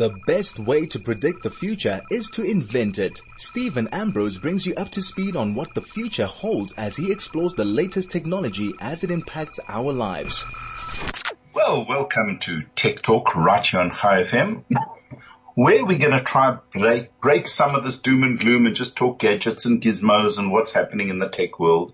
The best way to predict the future is to invent it. Steven Ambrose brings you up to speed on what the future holds as he explores the latest technology as it impacts our lives. Well, welcome to Tech Talk right here on Chai FM, where we're going to try break, break some of this doom and gloom and just talk gadgets and gizmos and what's happening in the tech world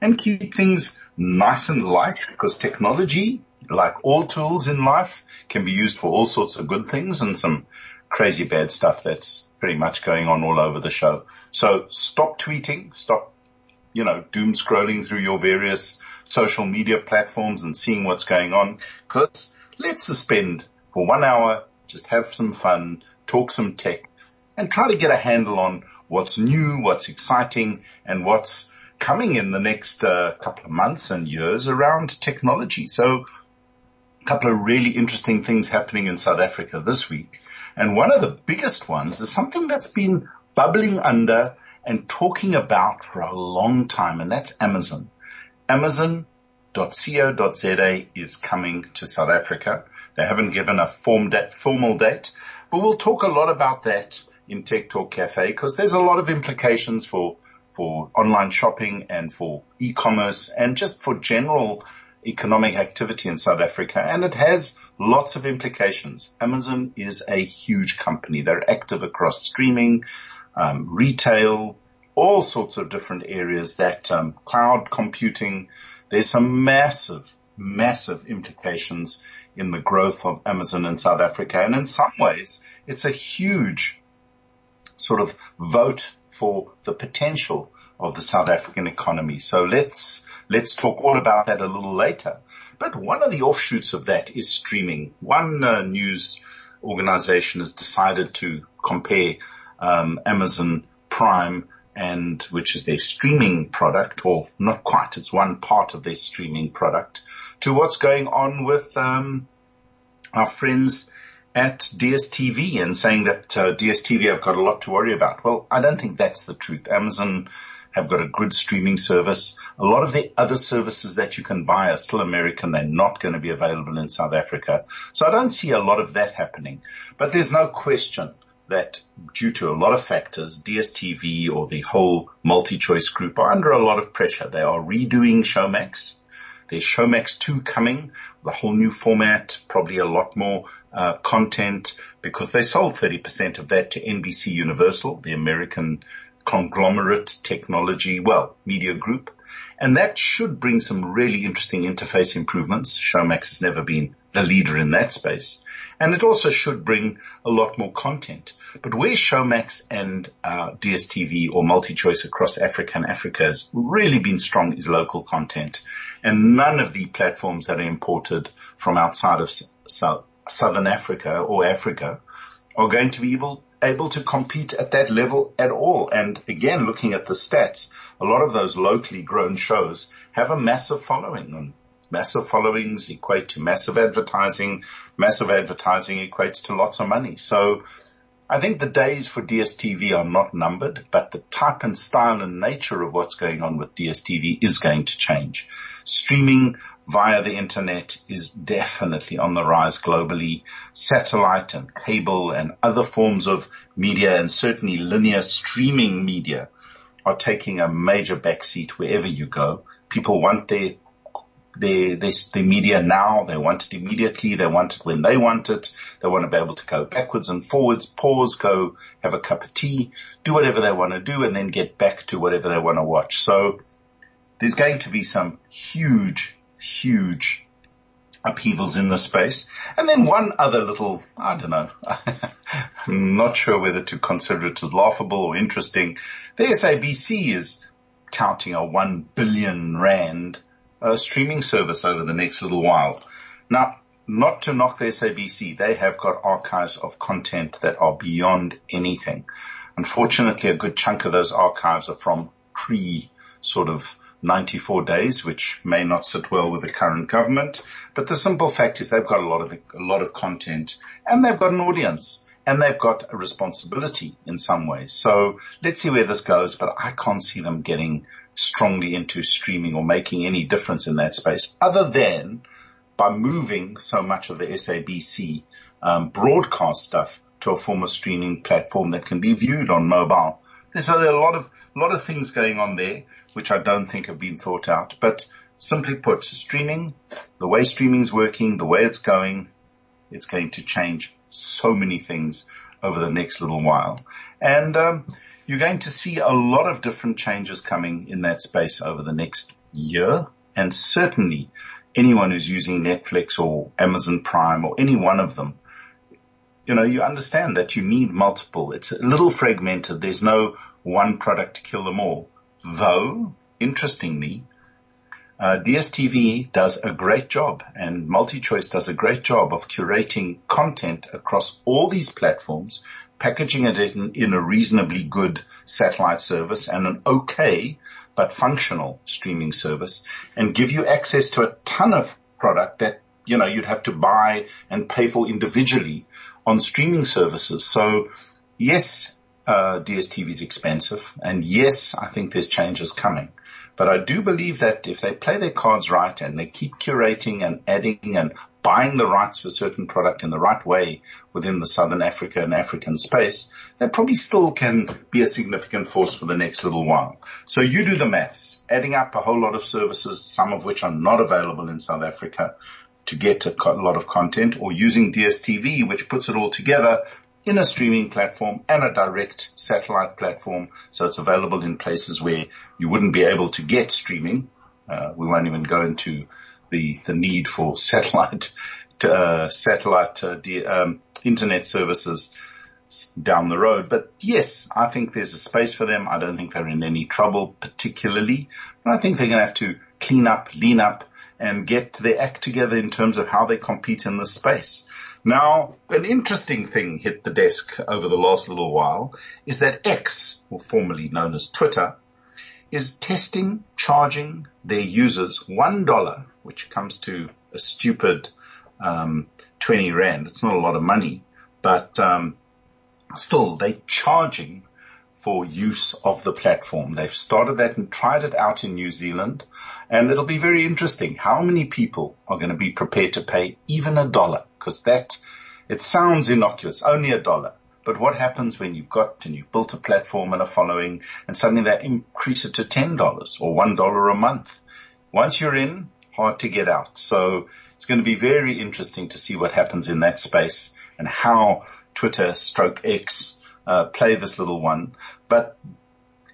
and keep things nice and light because technology, like all tools in life, can be used for all sorts of good things and some crazy bad stuff that's pretty much going on all over the show. So stop tweeting, stop, you know, doom scrolling through your various social media platforms and seeing what's going on because let's suspend for one hour, just have some fun, talk some tech and try to get a handle on what's new, what's exciting and what's coming in the next uh, couple of months and years around technology. So couple of really interesting things happening in South Africa this week. And one of the biggest ones is something that's been bubbling under and talking about for a long time, and that's Amazon. Amazon.co.za is coming to South Africa. They haven't given a form formal date, but we'll talk a lot about that in Tech Talk Cafe because there's a lot of implications for for online shopping and for e-commerce and just for general economic activity in South Africa. And it has lots of implications. Amazon is a huge company. They're active across streaming, um, retail, all sorts of different areas that um, cloud computing. There's some massive, massive implications in the growth of Amazon in South Africa. And in some ways, it's a huge sort of vote for the potential of the South African economy. So let's, let's talk all about that a little later. But one of the offshoots of that is streaming. One uh, news organization has decided to compare um, Amazon Prime and which is their streaming product, or not quite, it's one part of their streaming product, to what's going on with um, our friends at DSTV and saying that uh, DSTV have got a lot to worry about. Well, I don't think that's the truth. Amazon have got a good streaming service. A lot of the other services that you can buy are still American. They're not going to be available in South Africa. So I don't see a lot of that happening, but there's no question that due to a lot of factors, DSTV or the whole multi-choice group are under a lot of pressure. They are redoing Showmax. There's Showmax 2 coming, the whole new format, probably a lot more uh, content because they sold 30% of that to NBC Universal, the American conglomerate technology, well, media group. And that should bring some really interesting interface improvements. Showmax has never been the leader in that space. And it also should bring a lot more content. But where Showmax and uh, DSTV or multi-choice across Africa and Africa has really been strong is local content. And none of the platforms that are imported from outside of South, Southern Africa or Africa are going to be able, able to compete at that level at all. And again, looking at the stats, a lot of those locally grown shows have a massive following and massive followings equate to massive advertising. Massive advertising equates to lots of money. So I think the days for DSTV are not numbered, but the type and style and nature of what's going on with DSTV is going to change. Streaming via the internet is definitely on the rise globally. Satellite and cable and other forms of media and certainly linear streaming media are taking a major backseat wherever you go. People want their their, their, their media now. They want it immediately. They want it when they want it. They want to be able to go backwards and forwards, pause, go have a cup of tea, do whatever they want to do and then get back to whatever they want to watch. So there's going to be some huge, huge upheavals in the space. And then one other little, I don't know, I'm not sure whether to consider it as laughable or interesting. The SABC is touting a one billion rand uh, streaming service over the next little while. Now, not to knock the SABC, they have got archives of content that are beyond anything. Unfortunately, a good chunk of those archives are from pre sort of 94 days, which may not sit well with the current government. But the simple fact is they've got a lot of, a lot of content and they've got an audience and they've got a responsibility in some ways. So let's see where this goes, but I can't see them getting strongly into streaming or making any difference in that space other than by moving so much of the SABC um, broadcast stuff to a form of streaming platform that can be viewed on mobile. There's a lot of, lot of things going on there, which I don't think have been thought out, but simply put, streaming, the way streaming's working, the way it's going, it's going to change so many things over the next little while. And, um, you're going to see a lot of different changes coming in that space over the next year. And certainly anyone who's using Netflix or Amazon Prime or any one of them, you know, you understand that you need multiple. It's a little fragmented. There's no one product to kill them all. Though, interestingly, uh, DSTV does a great job and MultiChoice does a great job of curating content across all these platforms, packaging it in, in a reasonably good satellite service and an okay but functional streaming service and give you access to a ton of product that, you know, you'd have to buy and pay for individually on streaming services. So yes, uh, DSTV is expensive and yes, I think there's changes coming. But I do believe that if they play their cards right and they keep curating and adding and buying the rights for certain product in the right way within the Southern Africa and African space, they probably still can be a significant force for the next little while. So you do the maths, adding up a whole lot of services, some of which are not available in South Africa to get a lot of content or using DSTV, which puts it all together in a streaming platform and a direct satellite platform. So it's available in places where you wouldn't be able to get streaming. Uh, we won't even go into the, the need for satellite, uh, satellite, uh, um, internet services down the road. But yes, I think there's a space for them. I don't think they're in any trouble particularly, but I think they're going to have to clean up, lean up and get their act together in terms of how they compete in this space. Now, an interesting thing hit the desk over the last little while is that X, or formerly known as Twitter, is testing charging their users one dollar, which comes to a stupid um, twenty rand. It's not a lot of money, but um, still they're charging for use of the platform. They've started that and tried it out in New Zealand, and it'll be very interesting. How many people are going to be prepared to pay even a dollar? Because that it sounds innocuous, only a dollar. But what happens when you've got and you've built a platform and a following and suddenly they increase it to $10 or $1 a month? Once you're in, hard to get out. So it's going to be very interesting to see what happens in that space and how Twitter stroke X uh, play this little one. But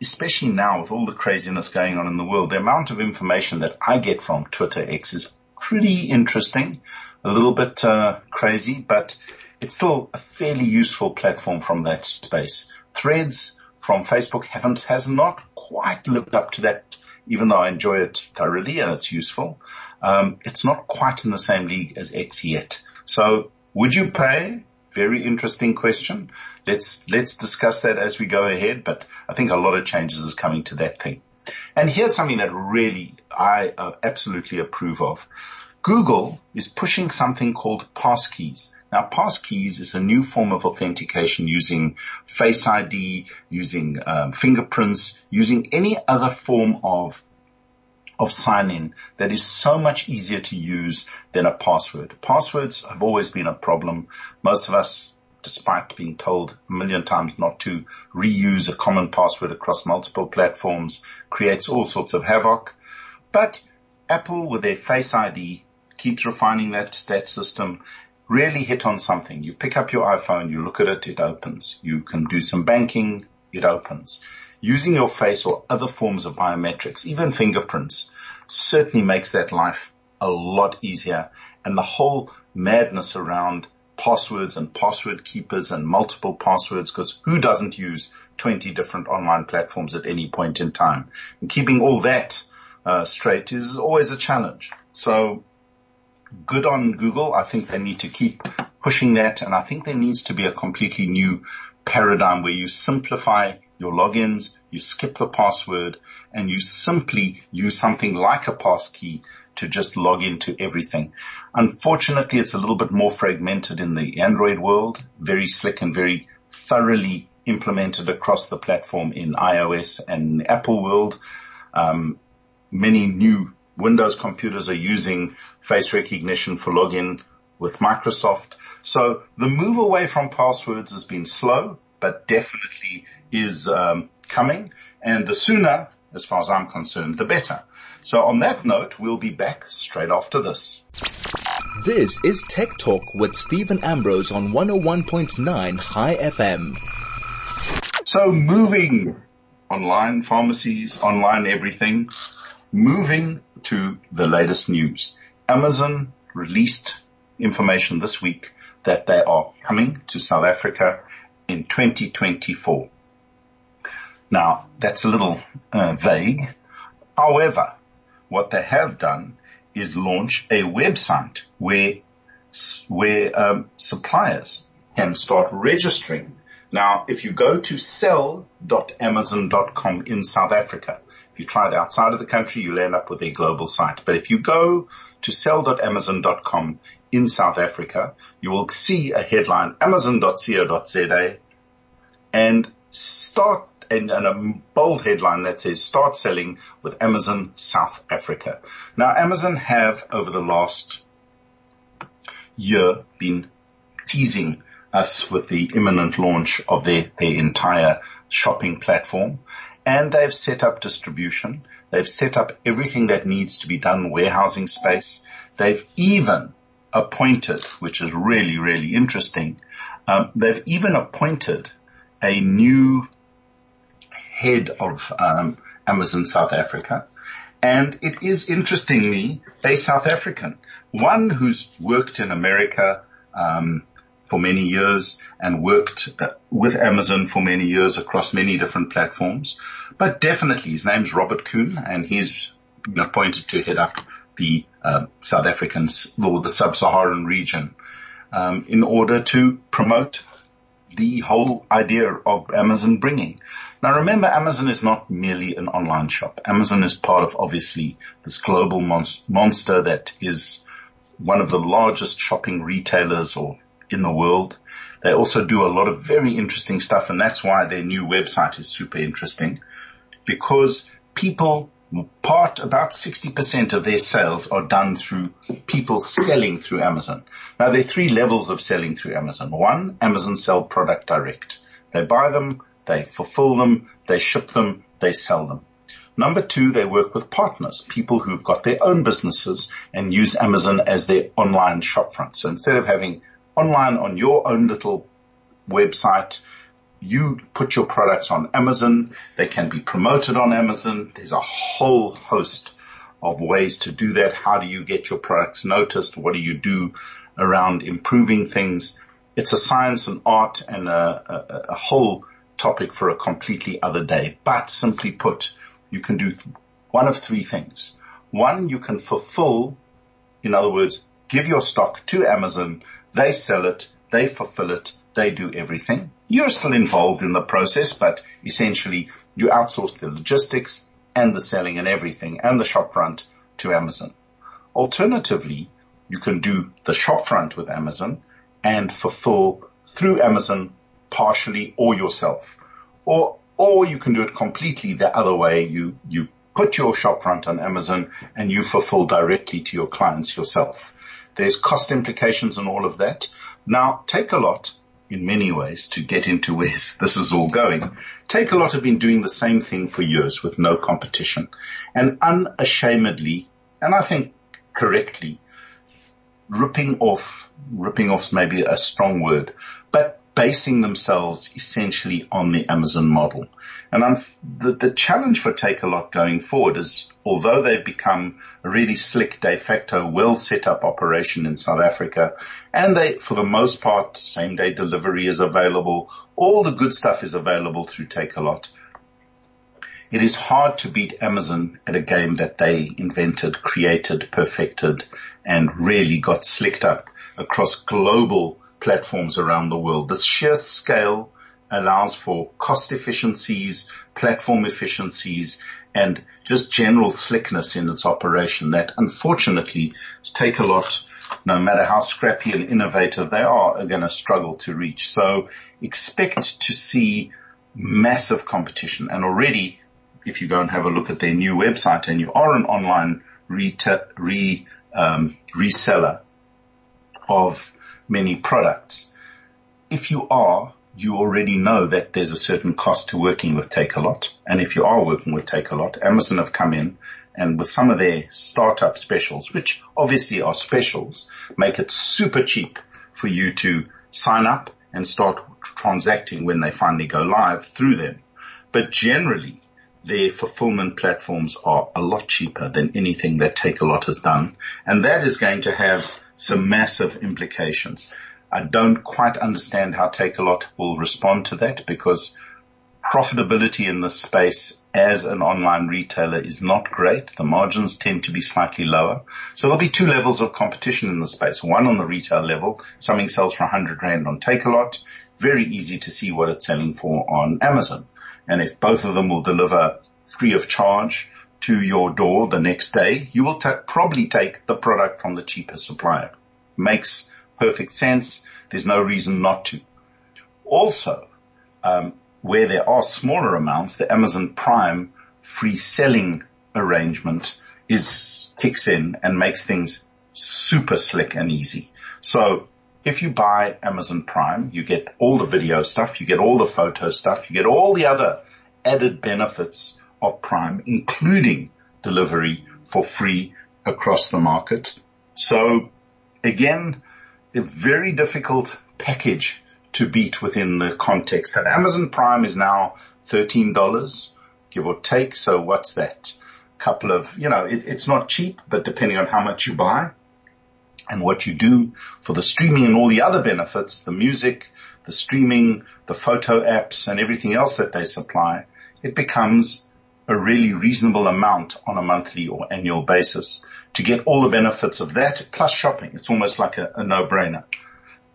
especially now with all the craziness going on in the world, the amount of information that I get from Twitter X is pretty interesting, a little bit uh, crazy, but it's still a fairly useful platform from that space. Threads from Facebook haven't, has not quite lived up to that, even though I enjoy it thoroughly and it's useful. Um, it's not quite in the same league as X yet. So would you pay? Very interesting question. Let's, let's discuss that as we go ahead, but I think a lot of changes is coming to that thing. And here's something that really I uh, absolutely approve of. Google is pushing something called passkeys. Now passkeys is a new form of authentication using face ID, using um, fingerprints, using any other form of of sign in that is so much easier to use than a password. Passwords have always been a problem. Most of us, despite being told a million times not to reuse a common password across multiple platforms, creates all sorts of havoc. But Apple with their Face ID keeps refining that, that system, really hit on something. You pick up your iPhone, you look at it, it opens. You can do some banking, it opens. Using your face or other forms of biometrics, even fingerprints, certainly makes that life a lot easier. And the whole madness around passwords and password keepers and multiple passwords because who doesn't use 20 different online platforms at any point in time? And keeping all that uh, straight is always a challenge. So good on Google. I think they need to keep pushing that. And I think there needs to be a completely new paradigm where you simplify your logins, you skip the password and you simply use something like a passkey to just log into everything. Unfortunately, it's a little bit more fragmented in the Android world, very slick and very thoroughly implemented across the platform in iOS and Apple world. Um, many new Windows computers are using face recognition for login. with Microsoft. So the move away from passwords has been slow, but definitely is um, coming. And the sooner, as far as I'm concerned, the better. So on that note, we'll be back straight after this. This is Tech Talk with Steven Ambrose on 101.9 Chai FM. So moving online pharmacies, online everything, moving to the latest news. Amazon released information this week that they are coming to South Africa in 2024. Now, that's a little uh, vague. However, what they have done is launch a website where where um, suppliers can start registering. Now, if you go to sell.amazon.com in South Africa, if you try it outside of the country, you'll end up with a global site. But if you go to sell.amazon.com in South Africa, you will see a headline, amazon.co.za and start and, and, a bold headline that says start selling with Amazon South Africa. Now Amazon have over the last year been teasing us with the imminent launch of their, their entire shopping platform and they've set up distribution. They've set up everything that needs to be done, warehousing space. They've even appointed, which is really, really interesting, um, they've even appointed a new head of um, Amazon South Africa. And it is interestingly a South African, one who's worked in America, um, for many years and worked with Amazon for many years across many different platforms. But definitely his name's Robert Koen and he's appointed to head up the uh, South Africans or the sub-Saharan region um, in order to promote the whole idea of Amazon bringing. Now remember, Amazon is not merely an online shop. Amazon is part of obviously this global monster that is one of the largest shopping retailers or in the world. They also do a lot of very interesting stuff and that's why their new website is super interesting because people part about 60% of their sales are done through people selling through Amazon. Now there are three levels of selling through Amazon. One, Amazon sell product direct. They buy them, they fulfill them, they ship them, they sell them. Number two, they work with partners, people who've got their own businesses and use Amazon as their online shopfront. So instead of having online on your own little website. You put your products on Amazon. They can be promoted on Amazon. There's a whole host of ways to do that. How do you get your products noticed? What do you do around improving things? It's a science and art and a, a, a whole topic for a completely other day. But simply put, you can do one of three things. One, you can fulfill, in other words, give your stock to Amazon they sell it, they fulfill it, they do everything. You're still involved in the process, but essentially you outsource the logistics and the selling and everything and the shopfront to Amazon. Alternatively, you can do the shopfront with Amazon and fulfill through Amazon partially or yourself. Or, or you can do it completely the other way. You, you put your shopfront on Amazon and you fulfill directly to your clients yourself. There's cost implications and all of that. Now, Takealot in many ways to get into where this is all going. Takealot have been doing the same thing for years with no competition and unashamedly, and I think correctly, ripping off, ripping off's maybe a strong word, but basing themselves essentially on the Amazon model. And I'm, the, the challenge for Takealot going forward is, although they've become a really slick de facto, well set up operation in South Africa, and they, for the most part, same day delivery is available, all the good stuff is available through Takealot. It is hard to beat Amazon at a game that they invented, created, perfected, and really got slicked up across global platforms around the world. The sheer scale allows for cost efficiencies, platform efficiencies, and just general slickness in its operation that unfortunately Takealot, no matter how scrappy and innovative they are, are going to struggle to reach. So expect to see massive competition and already if you go and have a look at their new website and you are an online re, um, reseller, of many products. If you are, you already know that there's a certain cost to working with Takealot. And if you are working with Takealot, Amazon have come in and with some of their startup specials, which obviously are specials, make it super cheap for you to sign up and start transacting when they finally go live through them. But generally, their fulfillment platforms are a lot cheaper than anything that Takealot has done. And that is going to have some massive implications. I don't quite understand how Takealot will respond to that because profitability in this space as an online retailer is not great. The margins tend to be slightly lower. So there'll be two levels of competition in the space. One on the retail level, something sells for 100 rand on Takealot. Very easy to see what it's selling for on Amazon. And if both of them will deliver free of charge to your door the next day, you will t- probably take the product from the cheapest supplier. Makes perfect sense. There's no reason not to. Also, um, where there are smaller amounts, the Amazon Prime free selling arrangement is kicks in and makes things super slick and easy. So if you buy Amazon Prime, you get all the video stuff, you get all the photo stuff, you get all the other added benefits of Prime, including delivery for free across the market. So again, a very difficult package to beat within the context that Amazon Prime is now $13, give or take. So what's that? Couple of, you know, it, it's not cheap, but depending on how much you buy, and what you do for the streaming and all the other benefits, the music, the streaming, the photo apps and everything else that they supply, it becomes a really reasonable amount on a monthly or annual basis to get all the benefits of that plus shopping. It's almost like a, a no-brainer.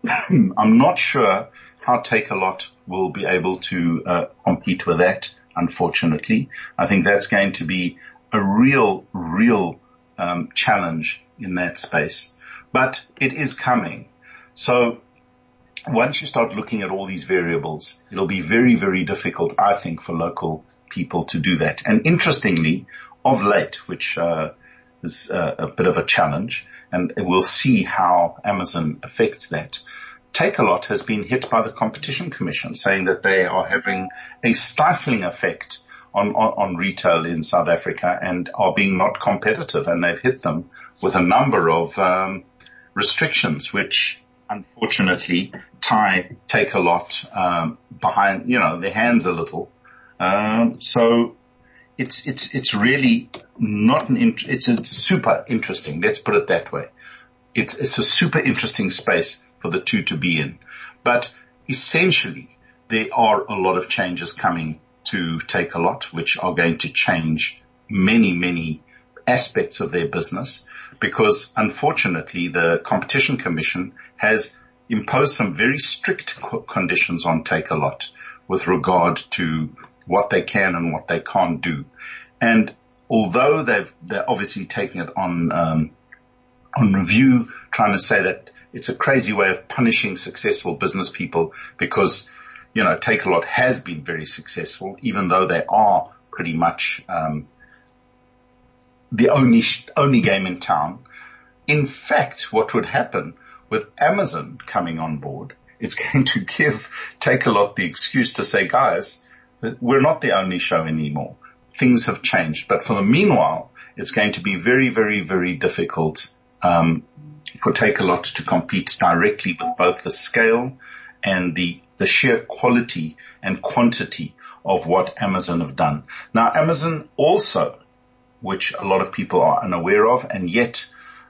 I'm not sure how Takealot will be able to uh, compete with that, unfortunately. I think that's going to be a real, real um, challenge in that space but it is coming. So once you start looking at all these variables, it'll be very, very difficult, I think, for local people to do that. And interestingly, of late, which uh, is uh, a bit of a challenge, and we'll see how Amazon affects that. Takealot has been hit by the Competition Commission, saying that they are having a stifling effect on, on, on, retail in South Africa and are being not competitive, and they've hit them with a number of um, restrictions, which unfortunately tie Takealot um, behind, you know, their hands a little. Um, so it's it's it's really not an int- it's a super interesting. Let's put it that way. It's it's a super interesting space for the two to be in, but essentially there are a lot of changes coming to Takealot, which are going to change many many aspects of their business because unfortunately the competition commission has imposed some very strict conditions on Takealot with regard to what they can and what they can't do. And although they've, they're obviously taking it on, um, on review, trying to say that it's a crazy way of punishing successful business people because, you know, Takealot has been very successful, even though they are pretty much, um, the only, only game in town. In fact, what would happen with Amazon coming on board, it's going to give Takealot the excuse to say, guys, we're not the only show anymore. Things have changed. But for the meanwhile, it's going to be very, very, very difficult, um, a lot to compete directly with both the scale and the, the sheer quality and quantity of what Amazon have done. Now, Amazon also which a lot of people are unaware of. And yet,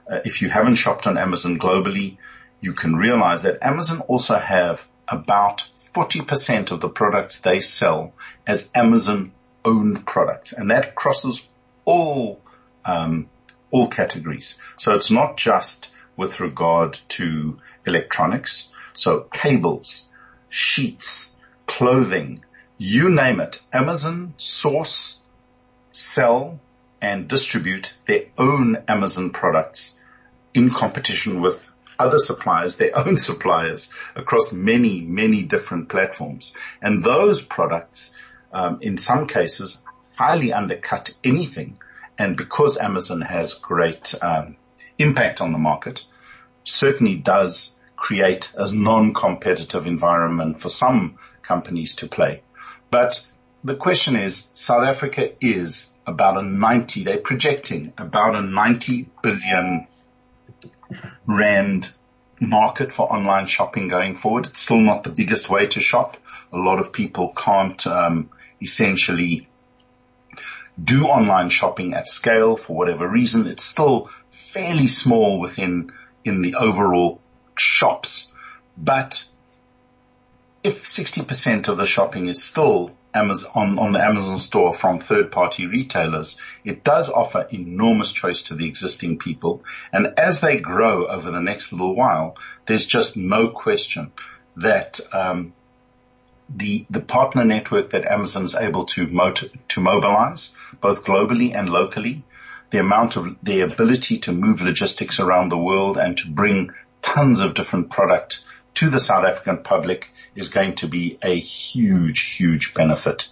uh, if you haven't shopped on Amazon globally, you can realize that Amazon also have about 40% of the products they sell as Amazon owned products. And that crosses all, um, all categories. So it's not just with regard to electronics. So cables, sheets, clothing, you name it. Amazon source, sell, and distribute their own Amazon products in competition with other suppliers, their own suppliers across many, many different platforms. And those products, um, in some cases, highly undercut anything. And because Amazon has great um, impact on the market, certainly does create a non-competitive environment for some companies to play. But the question is, South Africa is about a 90, they're projecting about a 90 billion rand market for online shopping going forward. It's still not the biggest way to shop. A lot of people can't um, essentially do online shopping at scale for whatever reason. It's still fairly small within in the overall shops. But if 60% of the shopping is still Amazon, on, the Amazon store from third party retailers, it does offer enormous choice to the existing people. And as they grow over the next little while, there's just no question that, um, the, the partner network that Amazon is able to to mobilize both globally and locally, the amount of the ability to move logistics around the world and to bring tons of different product to the South African public is going to be a huge, huge benefit.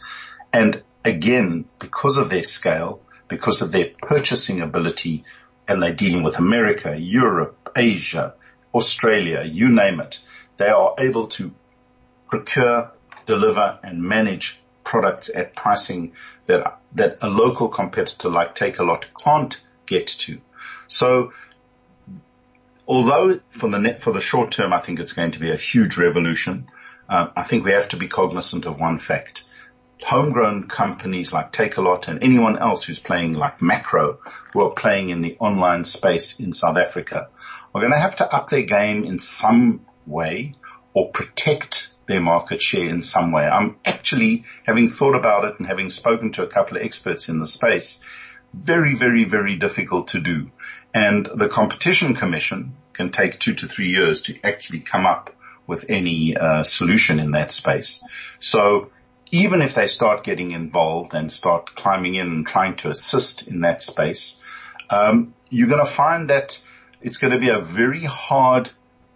And again, because of their scale, because of their purchasing ability, and they're dealing with America, Europe, Asia, Australia, you name it, they are able to procure, deliver and manage products at pricing that, that a local competitor like Takealot can't get to. So although for the net, for the short term, I think it's going to be a huge revolution. Uh, I think we have to be cognizant of one fact. Homegrown companies like Takealot and anyone else who's playing like Makro, who are playing in the online space in South Africa, are going to have to up their game in some way or protect their market share in some way. I'm actually, having thought about it and having spoken to a couple of experts in the space, very, very, very difficult to do. And the competition commission can take two to three years to actually come up with any uh, solution in that space. So even if they start getting involved and start climbing in and trying to assist in that space, um, you're going to find that it's going to be a very hard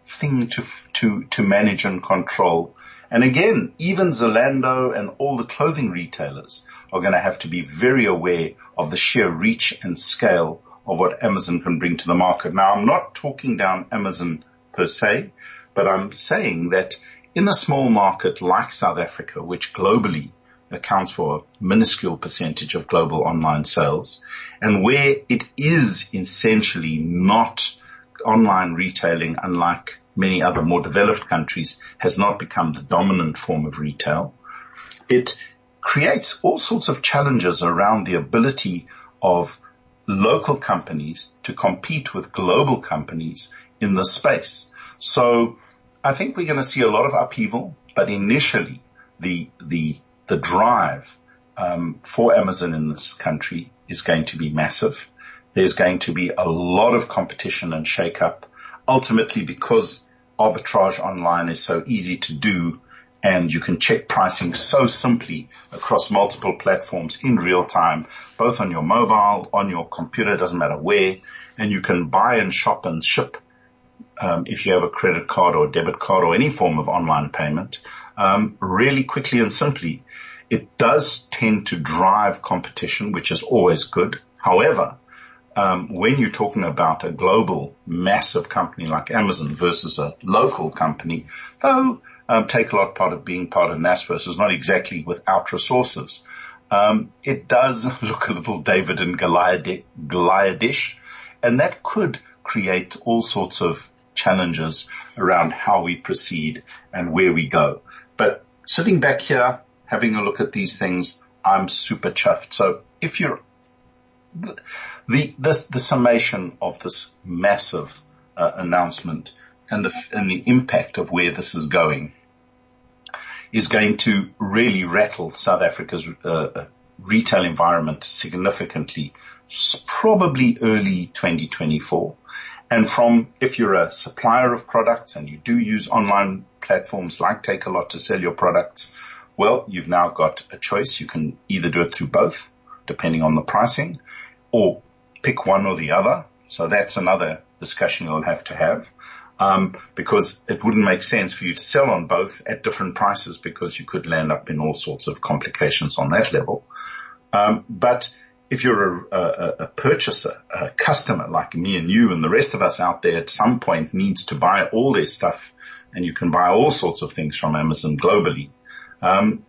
thing to to to manage and control. And again, even Zalando and all the clothing retailers are going to have to be very aware of the sheer reach and scale of what Amazon can bring to the market. Now, I'm not talking down Amazon per se, but I'm saying that in a small market like South Africa, which globally accounts for a minuscule percentage of global online sales and where it is essentially not online retailing, unlike many other more developed countries, has not become the dominant form of retail. It creates all sorts of challenges around the ability of local companies to compete with global companies in this space. So I think we're going to see a lot of upheaval, but initially the, the, the drive um, for Amazon in this country is going to be massive. There's going to be a lot of competition and shake-up, ultimately because arbitrage online is so easy to do and you can check pricing so simply across multiple platforms in real time, both on your mobile, on your computer, doesn't matter where, and you can buy and shop and ship um, if you have a credit card or debit card or any form of online payment, um, really quickly and simply. It does tend to drive competition, which is always good. However, um, when you're talking about a global massive company like Amazon versus a local company, though um, lot part of being part of Naspers is not exactly without resources. Um, it does look a little David and Goliathish, and that could create all sorts of challenges around how we proceed and where we go. But sitting back here, having a look at these things, I'm super chuffed. So if you're the, the, the summation of this massive uh, announcement and the, and the impact of where this is going is going to really rattle South Africa's uh, uh retail environment significantly, probably early 2024. And from, if you're a supplier of products and you do use online platforms like Takealot to sell your products, well, you've now got a choice. You can either do it through both, depending on the pricing, or pick one or the other. So that's another discussion you'll have to have. Um, because it wouldn't make sense for you to sell on both at different prices because you could land up in all sorts of complications on that level. Um, but if you're a, a, a, purchaser, a customer like me and you and the rest of us out there at some point needs to buy all their stuff and you can buy all sorts of things from Amazon globally. Um,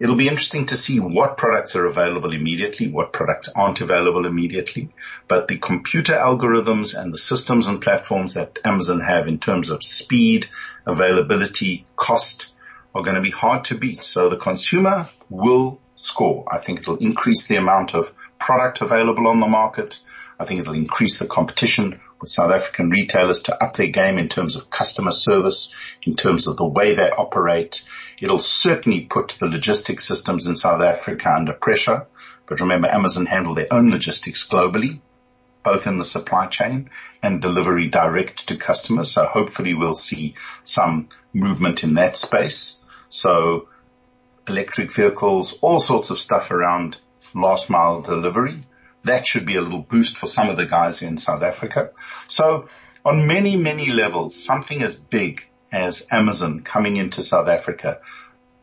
it'll be interesting to see what products are available immediately, what products aren't available immediately. But the computer algorithms and the systems and platforms that Amazon have in terms of speed, availability, cost are going to be hard to beat. So the consumer will score. I think it'll increase the amount of product available on the market. I think it'll increase the competition with South African retailers to up their game in terms of customer service, in terms of the way they operate. It'll certainly put the logistics systems in South Africa under pressure. But remember, Amazon handle their own logistics globally, both in the supply chain and delivery direct to customers. So hopefully we'll see some movement in that space. So electric vehicles, all sorts of stuff around last mile delivery. That should be a little boost for some of the guys in South Africa. So on many, many levels, something as big as Amazon coming into South Africa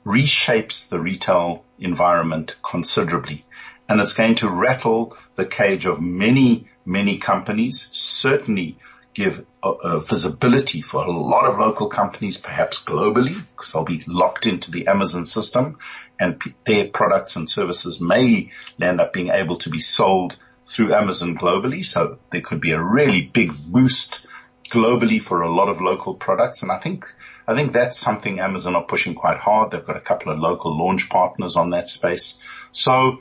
reshapes the retail environment considerably. And it's going to rattle the cage of many, many companies, certainly give a, a visibility for a lot of local companies, perhaps globally, because they'll be locked into the Amazon system and p- their products and services may end up being able to be sold through Amazon globally. So there could be a really big boost globally for a lot of local products. And I think, I think that's something Amazon are pushing quite hard. They've got a couple of local launch partners on that space. So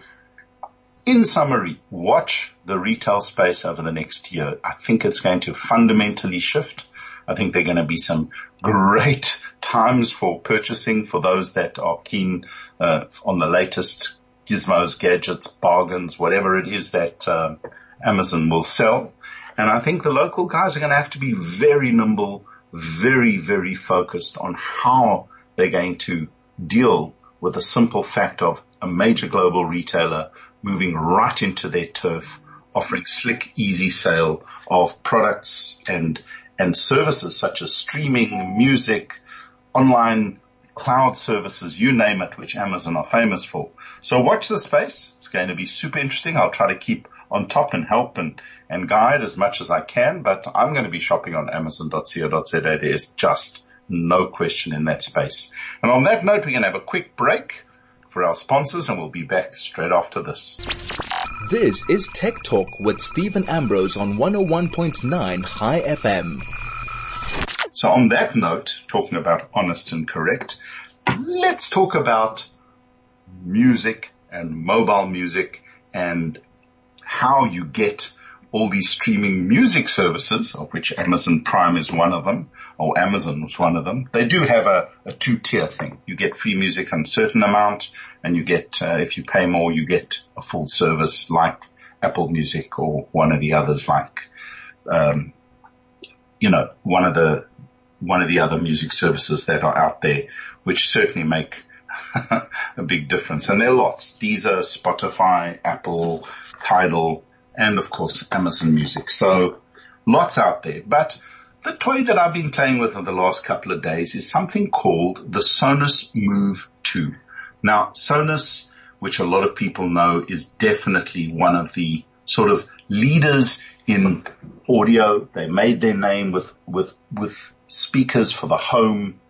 in summary, watch the retail space over the next year. I think it's going to fundamentally shift. I think there are going to be some great times for purchasing for those that are keen uh, on the latest gizmos, gadgets, bargains, whatever it is that uh, Amazon will sell. And I think the local guys are going to have to be very nimble, very, very focused on how they're going to deal with the simple fact of a major global retailer moving right into their turf, offering slick, easy sale of products and, and services such as streaming, music, online cloud services, you name it, which Amazon are famous for. So watch the space. It's going to be super interesting. I'll try to keep on top and help and, and guide as much as I can, but I'm going to be shopping on amazon.co.za. There is just no question in that space. And on that note, we're going to have a quick break for our sponsors and we'll be back straight after this. This is Tech Talk with Steven Ambrose on 101.9 Chai FM. So on that note, talking about honest and correct, let's talk about music and mobile music and how you get all these streaming music services, of which Amazon Prime is one of them, or Amazon was one of them. They do have a, a two-tier thing. You get free music on a certain amount, and you get, uh, if you pay more, you get a full service like Apple Music or one of the others like, um, you know, one of the one of the other music services that are out there, which certainly make a big difference. And there are lots: Deezer, Spotify, Apple, Tidal, and of course Amazon Music. So lots out there. But the toy that I've been playing with over the last couple of days is something called the Sonos Move 2. Now Sonos, which a lot of people know is definitely one of the sort of leaders in audio. They made their name with, with, with speakers for the home,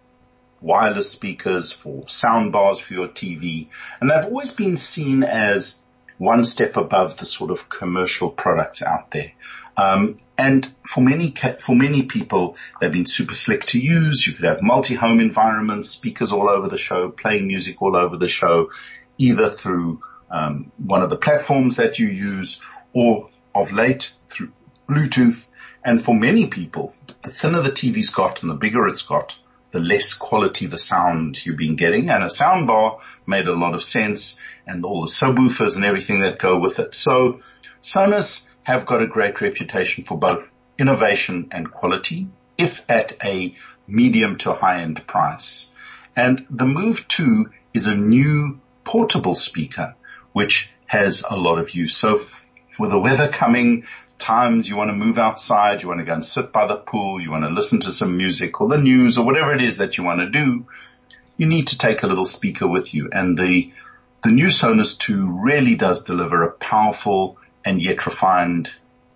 wireless speakers for sound bars for your TV. And they've always been seen as one step above the sort of commercial products out there. Um, and for many, for many people, they've been super slick to use. You could have multi-home environments, speakers all over the show, playing music all over the show, either through um, one of the platforms that you use or of late through Bluetooth. And for many people, the thinner the TV's got and the bigger it's got, the less quality the sound you've been getting. And a sound bar made a lot of sense and all the subwoofers and everything that go with it. So Sonos have got a great reputation for both innovation and quality, if at a medium to high end price. And the Move 2 is a new portable speaker, which has a lot of use. So with the weather coming, times you want to move outside, you want to go and sit by the pool, you want to listen to some music or the news or whatever it is that you want to do, you need to take a little speaker with you. And the, the new Sonos 2 really does deliver a powerful and yet refined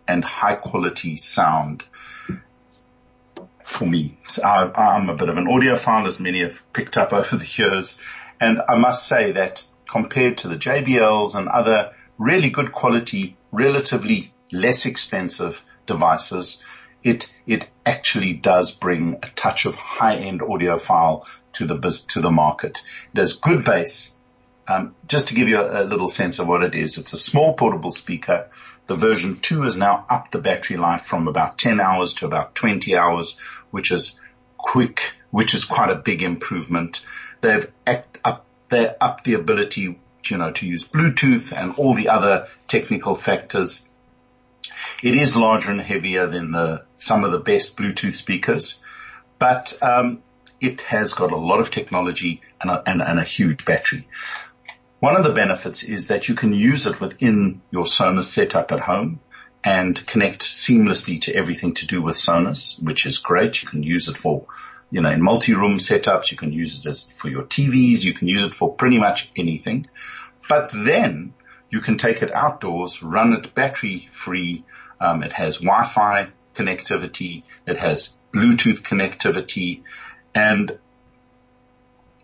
and high quality sound for me. So I, am a bit of an audiophile as many have picked up over the years. And I must say that compared to the JBLs and other really good quality, relatively less expensive devices, it, it actually does bring a touch of high end audiophile to the, to the market. It has good bass. Um, just to give you a, a little sense of what it is, it's a small portable speaker the version 2 has now upped the battery life from about 10 hours to about 20 hours, which is quick, which is quite a big improvement. They've up, they upped the ability, you know, to use Bluetooth and all the other technical factors. It is larger and heavier than the, some of the best Bluetooth speakers, but, um, it has got a lot of technology and a, and, and a huge battery. One of the benefits is that you can use it within your Sonos setup at home and connect seamlessly to everything to do with Sonos, which is great. You can use it for, you know, in multi-room setups. You can use it as for your TVs. You can use it for pretty much anything. But then you can take it outdoors, run it battery free. Um, it has Wi-Fi connectivity. It has Bluetooth connectivity and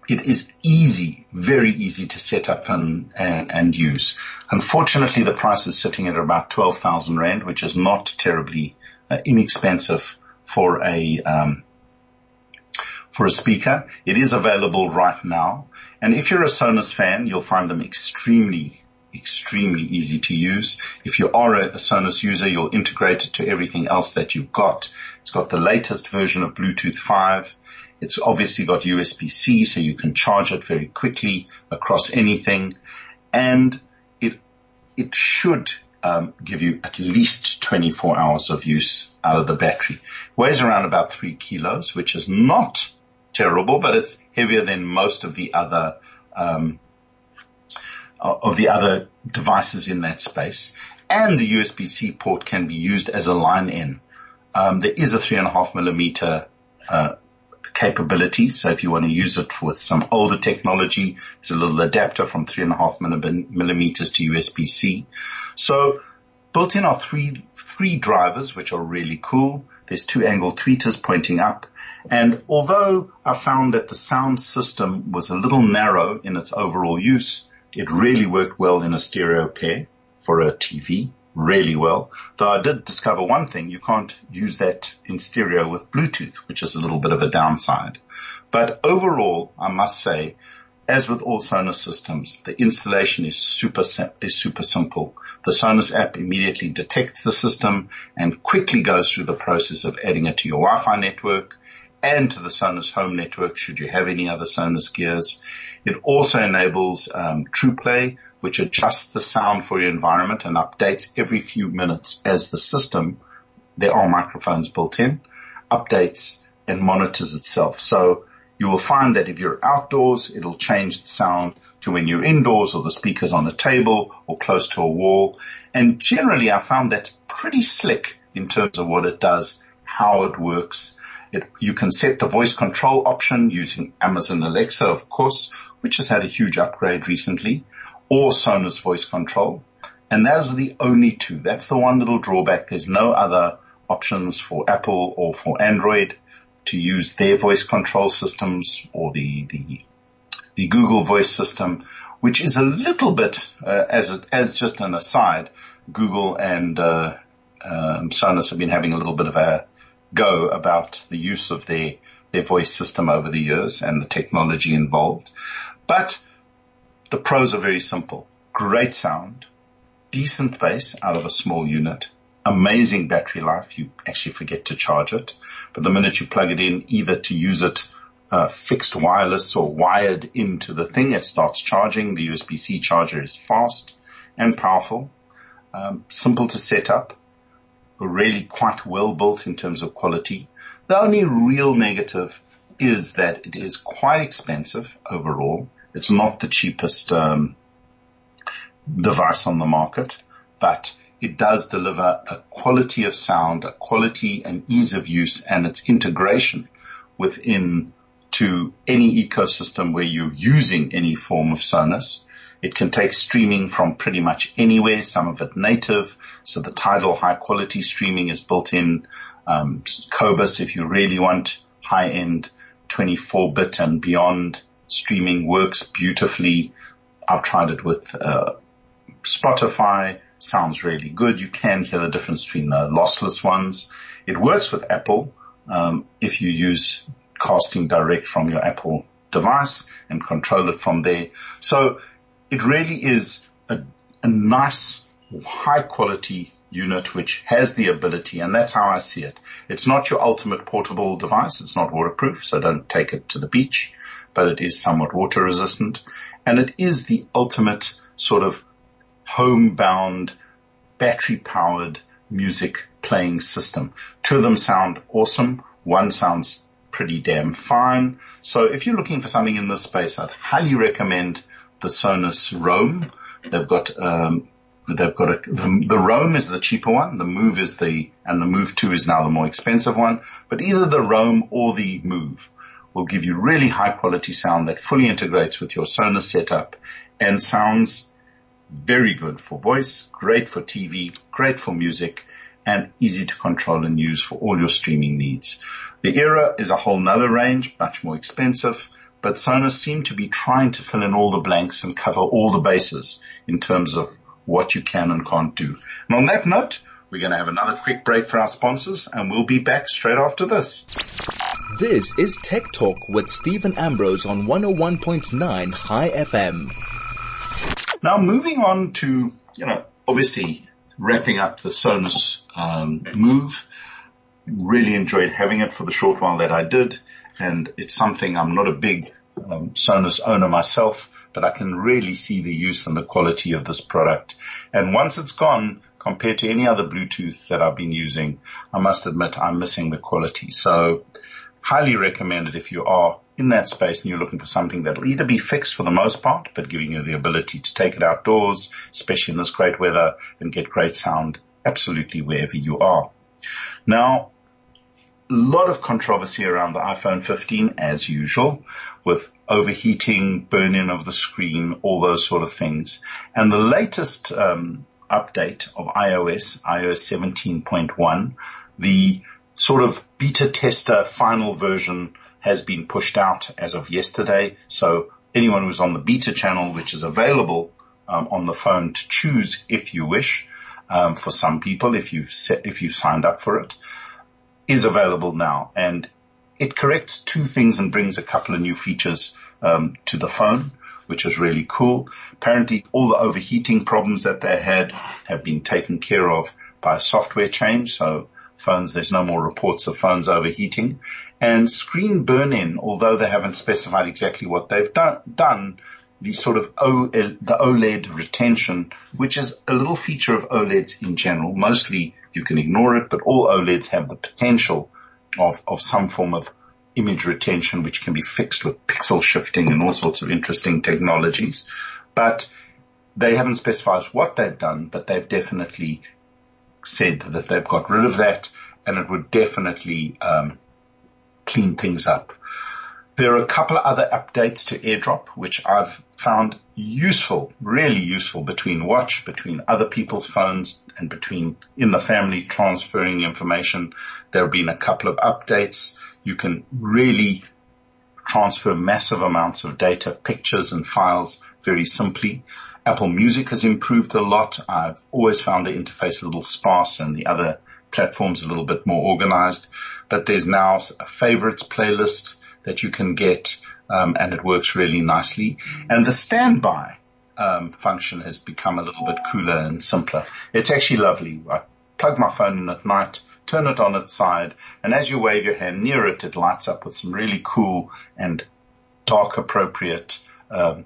it is easy, very easy to set up and, and, and use. Unfortunately, the price is sitting at about 12,000 Rand, which is not terribly uh, inexpensive for a, um, for a speaker. It is available right now. And if you're a Sonos fan, you'll find them extremely, extremely easy to use. If you are a, Sonos user, you'll integrate it to everything else that you've got. It's got the latest version of Bluetooth 5. It's obviously got USB-C so you can charge it very quickly across anything and it, it should um, give you at least 24 hours of use out of the battery. Weighs around about three kilos, which is not terrible, but it's heavier than most of the other, um, of the other devices in that space. And the USB-C port can be used as a line in. Um, there is a three and a half millimeter uh, capability. So if you want to use it with some older technology, it's a little adapter from three and a half millimeters to USB-C. So built in are three, three drivers, which are really cool. There's two angle tweeters pointing up. And although I found that the sound system was a little narrow in its overall use, it really worked well in a stereo pair for a TV really well. Though I did discover one thing, you can't use that in stereo with Bluetooth, which is a little bit of a downside. But overall, I must say, as with all Sonos systems, the installation is super, is super simple. The Sonos app immediately detects the system and quickly goes through the process of adding it to your Wi-Fi network and to the Sonos home network should you have any other Sonos gears. It also enables um, TruePlay, which adjusts the sound for your environment and updates every few minutes as the system, there are microphones built in, updates and monitors itself. So you will find that if you're outdoors, it'll change the sound to when you're indoors or the speakers on a table or close to a wall. And generally I found that pretty slick in terms of what it does, how it works. It, you can set the voice control option using Amazon Alexa, of course, which has had a huge upgrade recently or Sonos voice control. And those are the only two. That's the one little drawback. There's no other options for Apple or for Android to use their voice control systems or the, the, the Google voice system, which is a little bit, uh, as, a, as just an aside, Google and, uh, um, Sonos have been having a little bit of a go about the use of their, their voice system over the years and the technology involved. But the pros are very simple. Great sound, decent bass out of a small unit, amazing battery life. You actually forget to charge it, but the minute you plug it in, either to use it uh, fixed wireless or wired into the thing, it starts charging. The USB-C charger is fast and powerful, um, simple to set up, really quite well built in terms of quality. The only real negative is that it is quite expensive overall. It's not the cheapest um, device on the market, but it does deliver a quality of sound, a quality and ease of use and its integration within to any ecosystem where you're using any form of Sonos. It can take streaming from pretty much anywhere, some of it native. So the Tidal high quality streaming is built in. Um, Qobuz, if you really want high end 24 bit and beyond streaming works beautifully. I've tried it with, uh, Spotify sounds really good. You can hear the difference between the lossless ones. It works with Apple, um, if you use casting direct from your Apple device and control it from there. So it really is a, a nice, high quality unit which has the ability, and that's how I see it. It's not your ultimate portable device. It's not waterproof, so don't take it to the beach, but it is somewhat water resistant and it is the ultimate sort of homebound battery powered music playing system. Two of them sound awesome. One sounds pretty damn fine. So if you're looking for something in this space, I'd highly recommend the Sonos Roam. They've got, um, they've got a, the, the Roam is the cheaper one. The Move is the, and the Move 2 is now the more expensive one, but either the Roam or the Move will give you really high quality sound that fully integrates with your Sonos setup and sounds very good for voice, great for TV, great for music, and easy to control and use for all your streaming needs. The Era is a whole nother range, much more expensive, but Sonos seem to be trying to fill in all the blanks and cover all the bases in terms of what you can and can't do. And on that note, we're going to have another quick break for our sponsors and we'll be back straight after this. This is Tech Talk with Steven Ambrose on 101.9 Chai FM. Now moving on to, you know, obviously wrapping up the Sonos um, move. Really enjoyed having it for the short while that I did. And it's something I'm not a big um, Sonos owner myself, but I can really see the use and the quality of this product. And once it's gone, compared to any other Bluetooth that I've been using, I must admit I'm missing the quality. So highly recommend it if you are in that space and you're looking for something that'll either be fixed for the most part, but giving you the ability to take it outdoors, especially in this great weather and get great sound absolutely wherever you are. Now, lot of controversy around the iPhone 15 as usual with overheating, burn-in of the screen, all those sort of things. And the latest um, update of iOS, iOS 17.1, the sort of beta tester final version has been pushed out as of yesterday. So anyone who's on the beta channel, which is available um, on the phone to choose if you wish, um, for some people, if you've set, if you've signed up for it, is available now, and it corrects two things and brings a couple of new features um, to the phone, which is really cool. Apparently, all the overheating problems that they had have been taken care of by a software change. So phones, there's no more reports of phones overheating. And screen burn-in, although they haven't specified exactly what they've done, done the sort of o, the OLED retention, which is a little feature of OLEDs in general. Mostly you can ignore it, but all OLEDs have the potential of, of some form of image retention, which can be fixed with pixel shifting and all sorts of interesting technologies. But they haven't specified what they've done, but they've definitely said that they've got rid of that and it would definitely um, clean things up. There are a couple of other updates to AirDrop, which I've found useful, really useful between watch, between other people's phones and between in the family transferring information. There have been a couple of updates. You can really transfer massive amounts of data, pictures and files very simply. Apple Music has improved a lot. I've always found the interface a little sparse and the other platforms a little bit more organized, but there's now a favorites playlist that you can get, um, and it works really nicely. And the standby um, function has become a little bit cooler and simpler. It's actually lovely. I plug my phone in at night, turn it on its side, and as you wave your hand near it, it lights up with some really cool and dark appropriate um,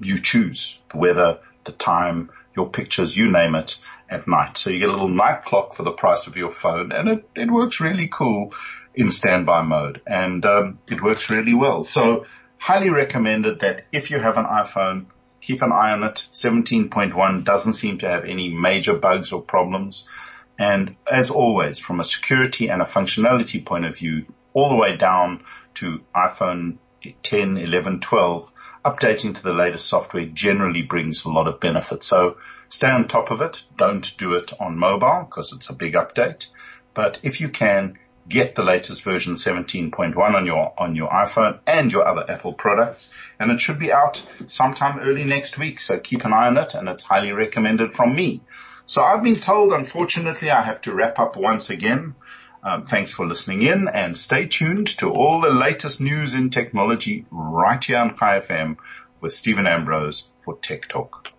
you choose the weather, the time, your pictures, you name it at night. So you get a little night clock for the price of your phone and it, it works really cool in standby mode and um, it works really well. So highly recommended that if you have an iPhone, keep an eye on it. 17.1 doesn't seem to have any major bugs or problems. And as always, from a security and a functionality point of view, all the way down to iPhone 10, 11, 12, updating to the latest software generally brings a lot of benefit. So stay on top of it. Don't do it on mobile because it's a big update. But if you can, get the latest version 17.1 on your, on your iPhone and your other Apple products. And it should be out sometime early next week. So keep an eye on it and it's highly recommended from me. So I've been told, unfortunately, I have to wrap up once again. Um, thanks for listening in and stay tuned to all the latest news in technology right here on KFM with Steven Ambrose for Tech Talk.